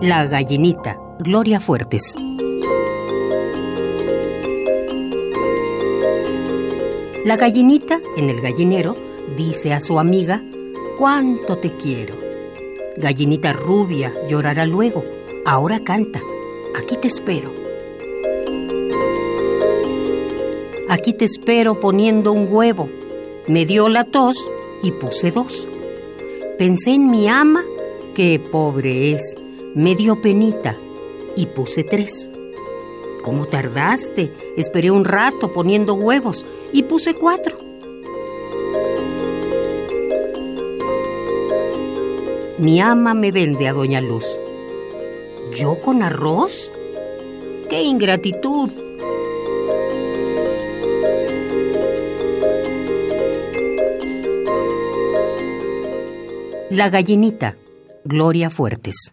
La gallinita, Gloria Fuertes. La gallinita, en el gallinero, dice a su amiga, ¿cuánto te quiero? Gallinita rubia, llorará luego, ahora canta, aquí te espero. Aquí te espero poniendo un huevo. Me dio la tos y puse dos. Pensé en mi ama, que pobre es, me dio penita y puse tres. ¿Cómo tardaste? Esperé un rato poniendo huevos y puse cuatro. Mi ama me vende a Doña Luz. ¿Yo con arroz? ¡Qué ingratitud! La gallinita, Gloria Fuertes.